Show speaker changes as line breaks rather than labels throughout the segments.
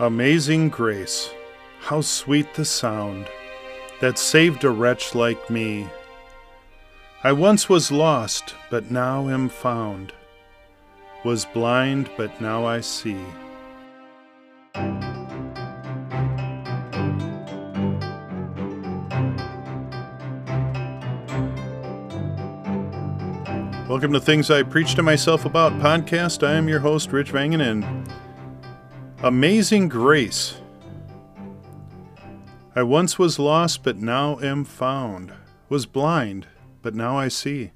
Amazing grace, how sweet the sound that saved a wretch like me. I once was lost, but now am found, was blind, but now I see. Welcome to Things I Preach to Myself About podcast. I am your host, Rich Vangen, Amazing Grace. I once was lost, but now am found, was blind, but now I see.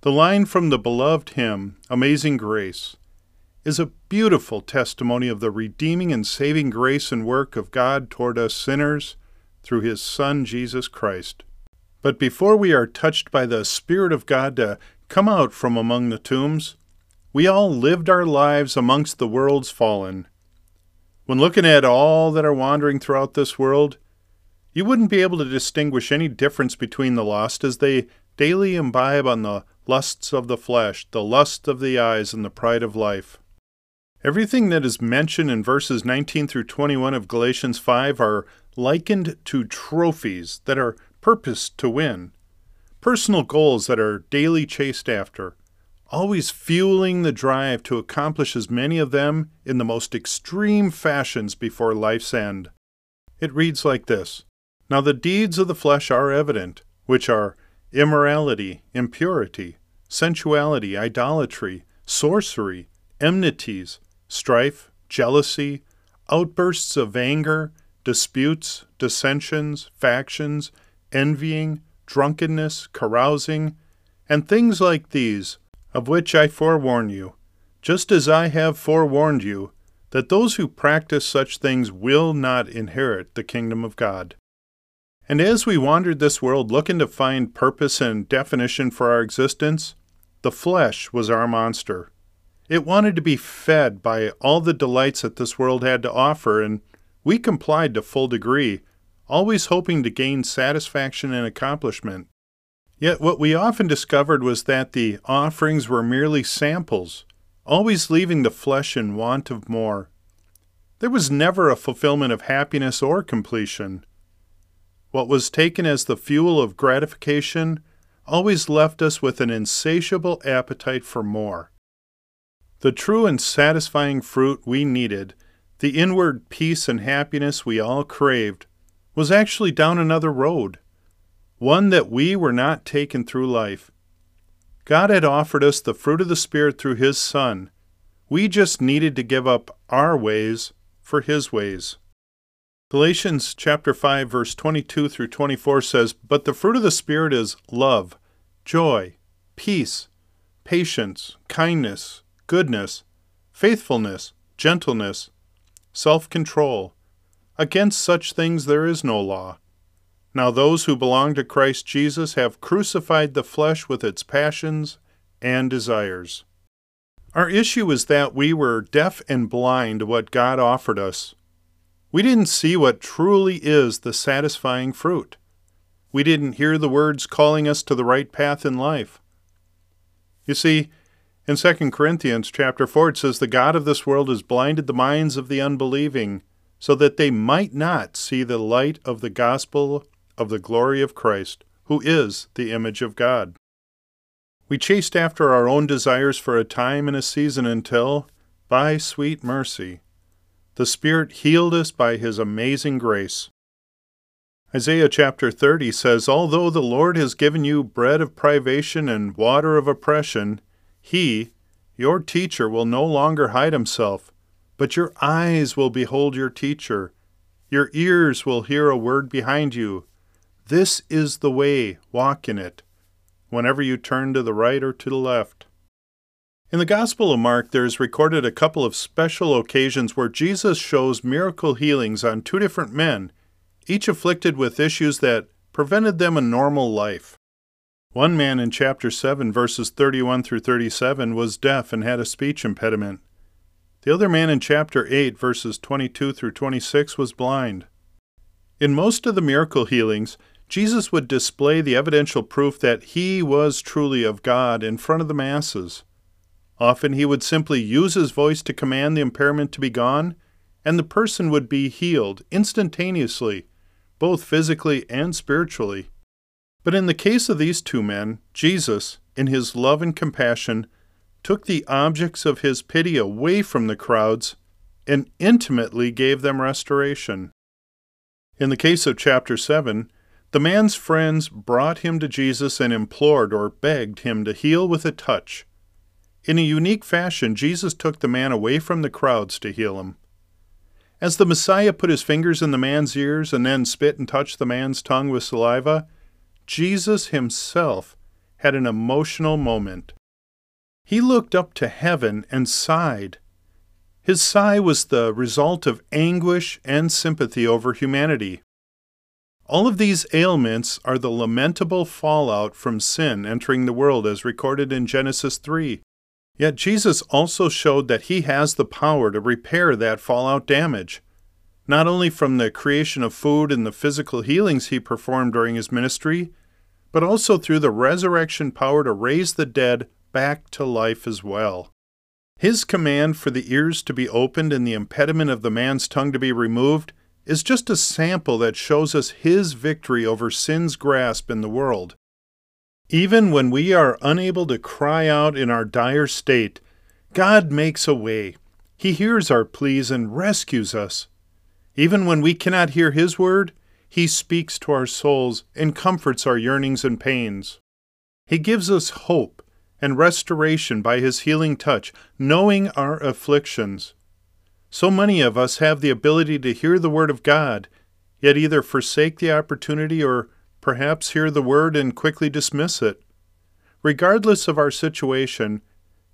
The line from the beloved hymn, Amazing Grace, is a beautiful testimony of the redeeming and saving grace and work of God toward us sinners through his Son, Jesus Christ. But before we are touched by the Spirit of God to come out from among the tombs, we all lived our lives amongst the world's fallen. When looking at all that are wandering throughout this world, you wouldn't be able to distinguish any difference between the lost as they daily imbibe on the lusts of the flesh, the lust of the eyes, and the pride of life. Everything that is mentioned in verses 19 through 21 of Galatians 5 are likened to trophies that are purposed to win, personal goals that are daily chased after, always fueling the drive to accomplish as many of them in the most extreme fashions before life's end. It reads like this Now the deeds of the flesh are evident, which are immorality, impurity, sensuality, idolatry, sorcery, enmities, strife, jealousy, outbursts of anger, disputes, dissensions, factions, envying, drunkenness, carousing, and things like these of which I forewarn you, just as I have forewarned you, that those who practice such things will not inherit the kingdom of God. And as we wandered this world looking to find purpose and definition for our existence, the flesh was our monster. It wanted to be fed by all the delights that this world had to offer, and we complied to full degree, always hoping to gain satisfaction and accomplishment. Yet what we often discovered was that the offerings were merely samples, always leaving the flesh in want of more. There was never a fulfillment of happiness or completion. What was taken as the fuel of gratification always left us with an insatiable appetite for more. The true and satisfying fruit we needed, the inward peace and happiness we all craved, was actually down another road one that we were not taken through life. God had offered us the fruit of the Spirit through His Son. We just needed to give up our ways for His ways. Galatians chapter 5 verse 22 through 24 says, "But the fruit of the Spirit is love, joy, peace, patience, kindness, goodness, faithfulness, gentleness, self-control. Against such things there is no law." Now those who belong to Christ Jesus have crucified the flesh with its passions and desires. Our issue is that we were deaf and blind to what God offered us. We didn't see what truly is the satisfying fruit. We didn't hear the words calling us to the right path in life. You see, in 2 Corinthians chapter 4 it says the God of this world has blinded the minds of the unbelieving so that they might not see the light of the gospel of the glory of Christ, who is the image of God. We chased after our own desires for a time and a season until, by sweet mercy, the Spirit healed us by His amazing grace. Isaiah chapter 30 says, Although the Lord has given you bread of privation and water of oppression, He, your teacher, will no longer hide himself, but your eyes will behold your teacher. Your ears will hear a word behind you, this is the way, walk in it, whenever you turn to the right or to the left. In the Gospel of Mark, there is recorded a couple of special occasions where Jesus shows miracle healings on two different men, each afflicted with issues that prevented them a normal life. One man in chapter 7, verses 31 through 37, was deaf and had a speech impediment. The other man in chapter 8, verses 22 through 26, was blind. In most of the miracle healings, Jesus would display the evidential proof that he was truly of God in front of the masses. Often he would simply use his voice to command the impairment to be gone, and the person would be healed instantaneously, both physically and spiritually. But in the case of these two men, Jesus, in his love and compassion, took the objects of his pity away from the crowds and intimately gave them restoration. In the case of chapter 7, the man's friends brought him to Jesus and implored or begged him to heal with a touch. In a unique fashion, Jesus took the man away from the crowds to heal him. As the Messiah put his fingers in the man's ears and then spit and touched the man's tongue with saliva, Jesus himself had an emotional moment. He looked up to heaven and sighed. His sigh was the result of anguish and sympathy over humanity. All of these ailments are the lamentable fallout from sin entering the world as recorded in Genesis 3. Yet Jesus also showed that he has the power to repair that fallout damage, not only from the creation of food and the physical healings he performed during his ministry, but also through the resurrection power to raise the dead back to life as well. His command for the ears to be opened and the impediment of the man's tongue to be removed is just a sample that shows us his victory over sin's grasp in the world. Even when we are unable to cry out in our dire state, God makes a way. He hears our pleas and rescues us. Even when we cannot hear His word, He speaks to our souls and comforts our yearnings and pains. He gives us hope and restoration by his healing touch, knowing our afflictions. So many of us have the ability to hear the word of God, yet either forsake the opportunity or perhaps hear the word and quickly dismiss it. Regardless of our situation,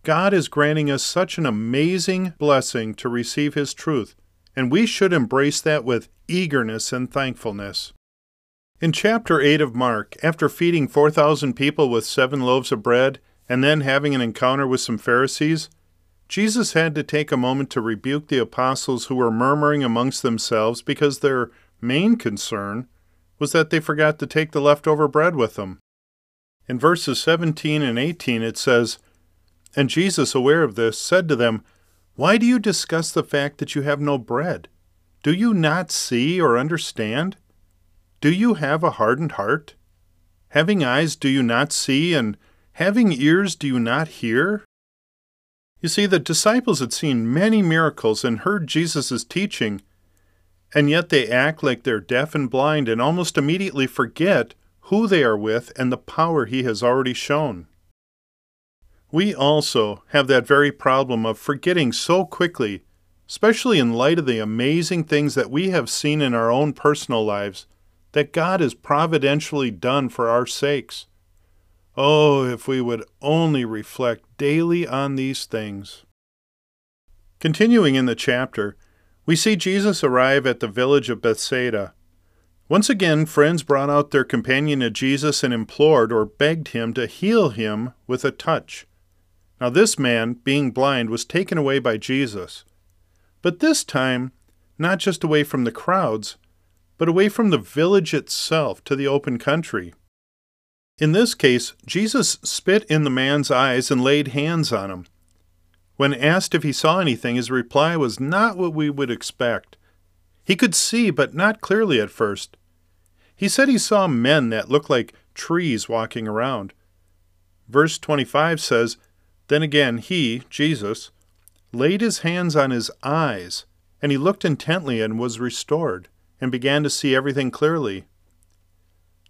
God is granting us such an amazing blessing to receive His truth, and we should embrace that with eagerness and thankfulness. In chapter 8 of Mark, after feeding 4,000 people with seven loaves of bread and then having an encounter with some Pharisees, Jesus had to take a moment to rebuke the apostles who were murmuring amongst themselves because their main concern was that they forgot to take the leftover bread with them. In verses 17 and 18 it says, And Jesus, aware of this, said to them, Why do you discuss the fact that you have no bread? Do you not see or understand? Do you have a hardened heart? Having eyes, do you not see? And Having ears, do you not hear? You see, the disciples had seen many miracles and heard Jesus' teaching, and yet they act like they're deaf and blind and almost immediately forget who they are with and the power he has already shown. We also have that very problem of forgetting so quickly, especially in light of the amazing things that we have seen in our own personal lives that God has providentially done for our sakes. Oh, if we would only reflect daily on these things. Continuing in the chapter, we see Jesus arrive at the village of Bethsaida. Once again, friends brought out their companion to Jesus and implored or begged him to heal him with a touch. Now, this man, being blind, was taken away by Jesus. But this time, not just away from the crowds, but away from the village itself to the open country. In this case, Jesus spit in the man's eyes and laid hands on him. When asked if he saw anything, his reply was not what we would expect. He could see, but not clearly at first. He said he saw men that looked like trees walking around. Verse 25 says, Then again he, Jesus, laid his hands on his eyes, and he looked intently and was restored, and began to see everything clearly.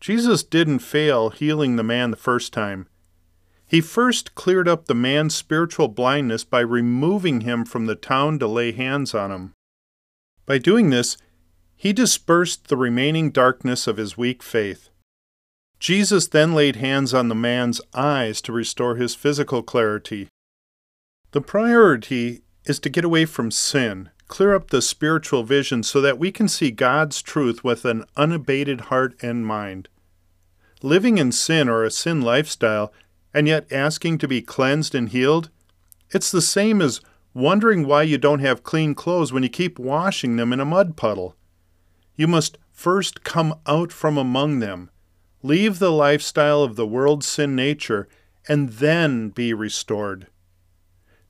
Jesus didn't fail healing the man the first time. He first cleared up the man's spiritual blindness by removing him from the town to lay hands on him. By doing this, he dispersed the remaining darkness of his weak faith. Jesus then laid hands on the man's eyes to restore his physical clarity. The priority is to get away from sin, clear up the spiritual vision so that we can see God's truth with an unabated heart and mind living in sin or a sin lifestyle and yet asking to be cleansed and healed, it's the same as wondering why you don't have clean clothes when you keep washing them in a mud puddle. You must first come out from among them, leave the lifestyle of the world's sin nature, and then be restored.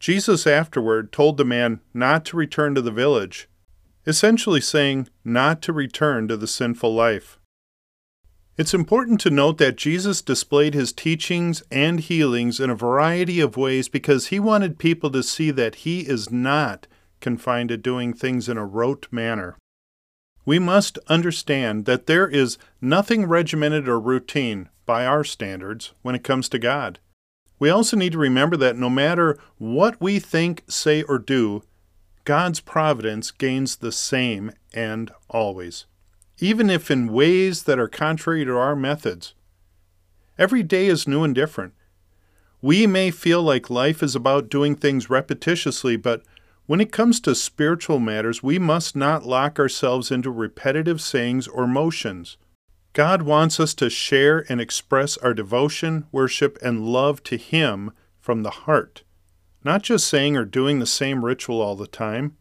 Jesus afterward told the man not to return to the village, essentially saying not to return to the sinful life. It's important to note that Jesus displayed his teachings and healings in a variety of ways because he wanted people to see that he is not confined to doing things in a rote manner. We must understand that there is nothing regimented or routine by our standards when it comes to God. We also need to remember that no matter what we think, say, or do, God's providence gains the same end always, even if in ways that are contrary to our methods. Every day is new and different. We may feel like life is about doing things repetitiously, but when it comes to spiritual matters, we must not lock ourselves into repetitive sayings or motions. God wants us to share and express our devotion, worship, and love to Him from the heart, not just saying or doing the same ritual all the time.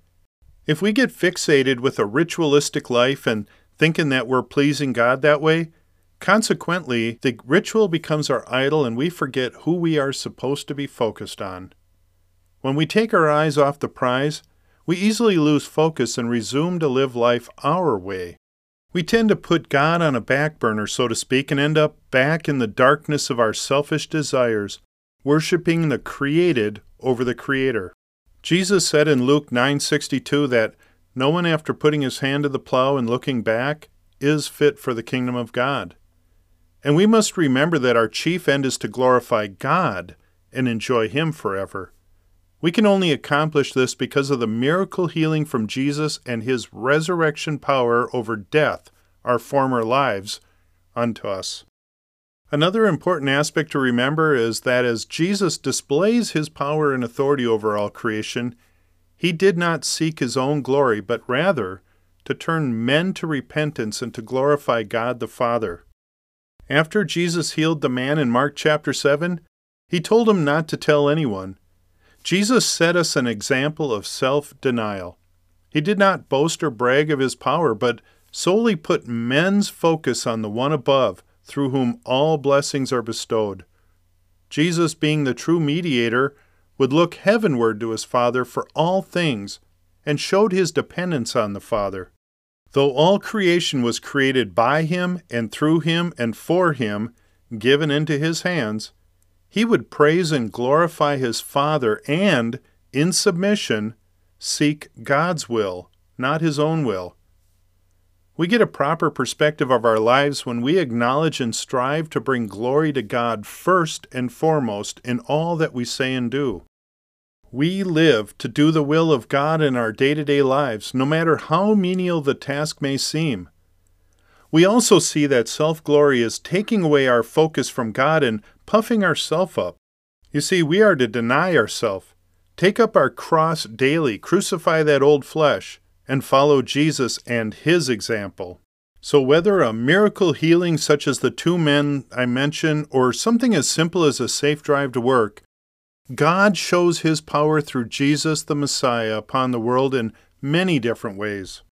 If we get fixated with a ritualistic life and thinking that we're pleasing God that way, consequently, the ritual becomes our idol and we forget who we are supposed to be focused on. When we take our eyes off the prize, we easily lose focus and resume to live life our way. We tend to put God on a back burner, so to speak, and end up back in the darkness of our selfish desires, worshiping the created over the creator. Jesus said in Luke 9:62 that no one after putting his hand to the plow and looking back is fit for the kingdom of God. And we must remember that our chief end is to glorify God and enjoy him forever. We can only accomplish this because of the miracle healing from Jesus and his resurrection power over death, our former lives, unto us. Another important aspect to remember is that as Jesus displays his power and authority over all creation, he did not seek his own glory, but rather to turn men to repentance and to glorify God the Father. After Jesus healed the man in Mark chapter 7, he told him not to tell anyone Jesus set us an example of self denial. He did not boast or brag of his power, but solely put men's focus on the one above, through whom all blessings are bestowed. Jesus, being the true mediator, would look heavenward to his Father for all things, and showed his dependence on the Father. Though all creation was created by him, and through him, and for him, given into his hands, he would praise and glorify his Father and, in submission, seek God's will, not his own will. We get a proper perspective of our lives when we acknowledge and strive to bring glory to God first and foremost in all that we say and do. We live to do the will of God in our day to day lives, no matter how menial the task may seem. We also see that self glory is taking away our focus from God and puffing ourselves up. You see, we are to deny ourselves, take up our cross daily, crucify that old flesh, and follow Jesus and his example. So, whether a miracle healing such as the two men I mentioned, or something as simple as a safe drive to work, God shows his power through Jesus the Messiah upon the world in many different ways.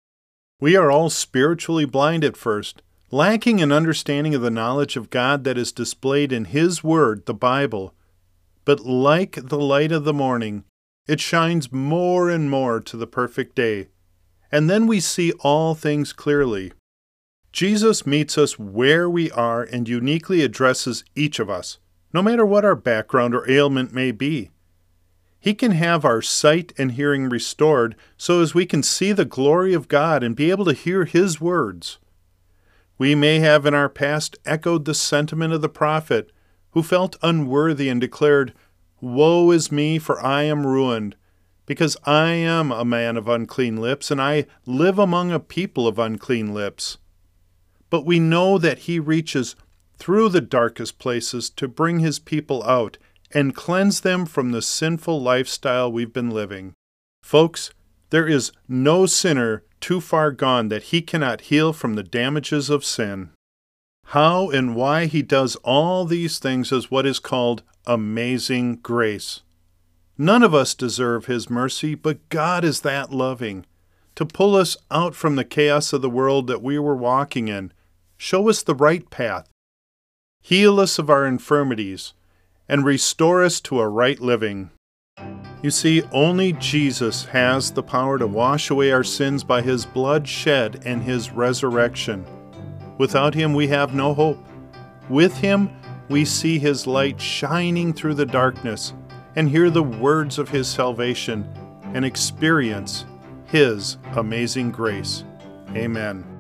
We are all spiritually blind at first, lacking an understanding of the knowledge of God that is displayed in His Word, the Bible. But like the light of the morning, it shines more and more to the perfect day, and then we see all things clearly. Jesus meets us where we are and uniquely addresses each of us, no matter what our background or ailment may be. He can have our sight and hearing restored so as we can see the glory of God and be able to hear His words. We may have in our past echoed the sentiment of the prophet who felt unworthy and declared, Woe is me, for I am ruined, because I am a man of unclean lips, and I live among a people of unclean lips. But we know that he reaches through the darkest places to bring his people out and cleanse them from the sinful lifestyle we've been living. Folks, there is no sinner too far gone that he cannot heal from the damages of sin. How and why he does all these things is what is called amazing grace. None of us deserve his mercy, but God is that loving to pull us out from the chaos of the world that we were walking in, show us the right path, heal us of our infirmities, and restore us to a right living. You see, only Jesus has the power to wash away our sins by his blood shed and his resurrection. Without him, we have no hope. With him, we see his light shining through the darkness and hear the words of his salvation and experience his amazing grace. Amen.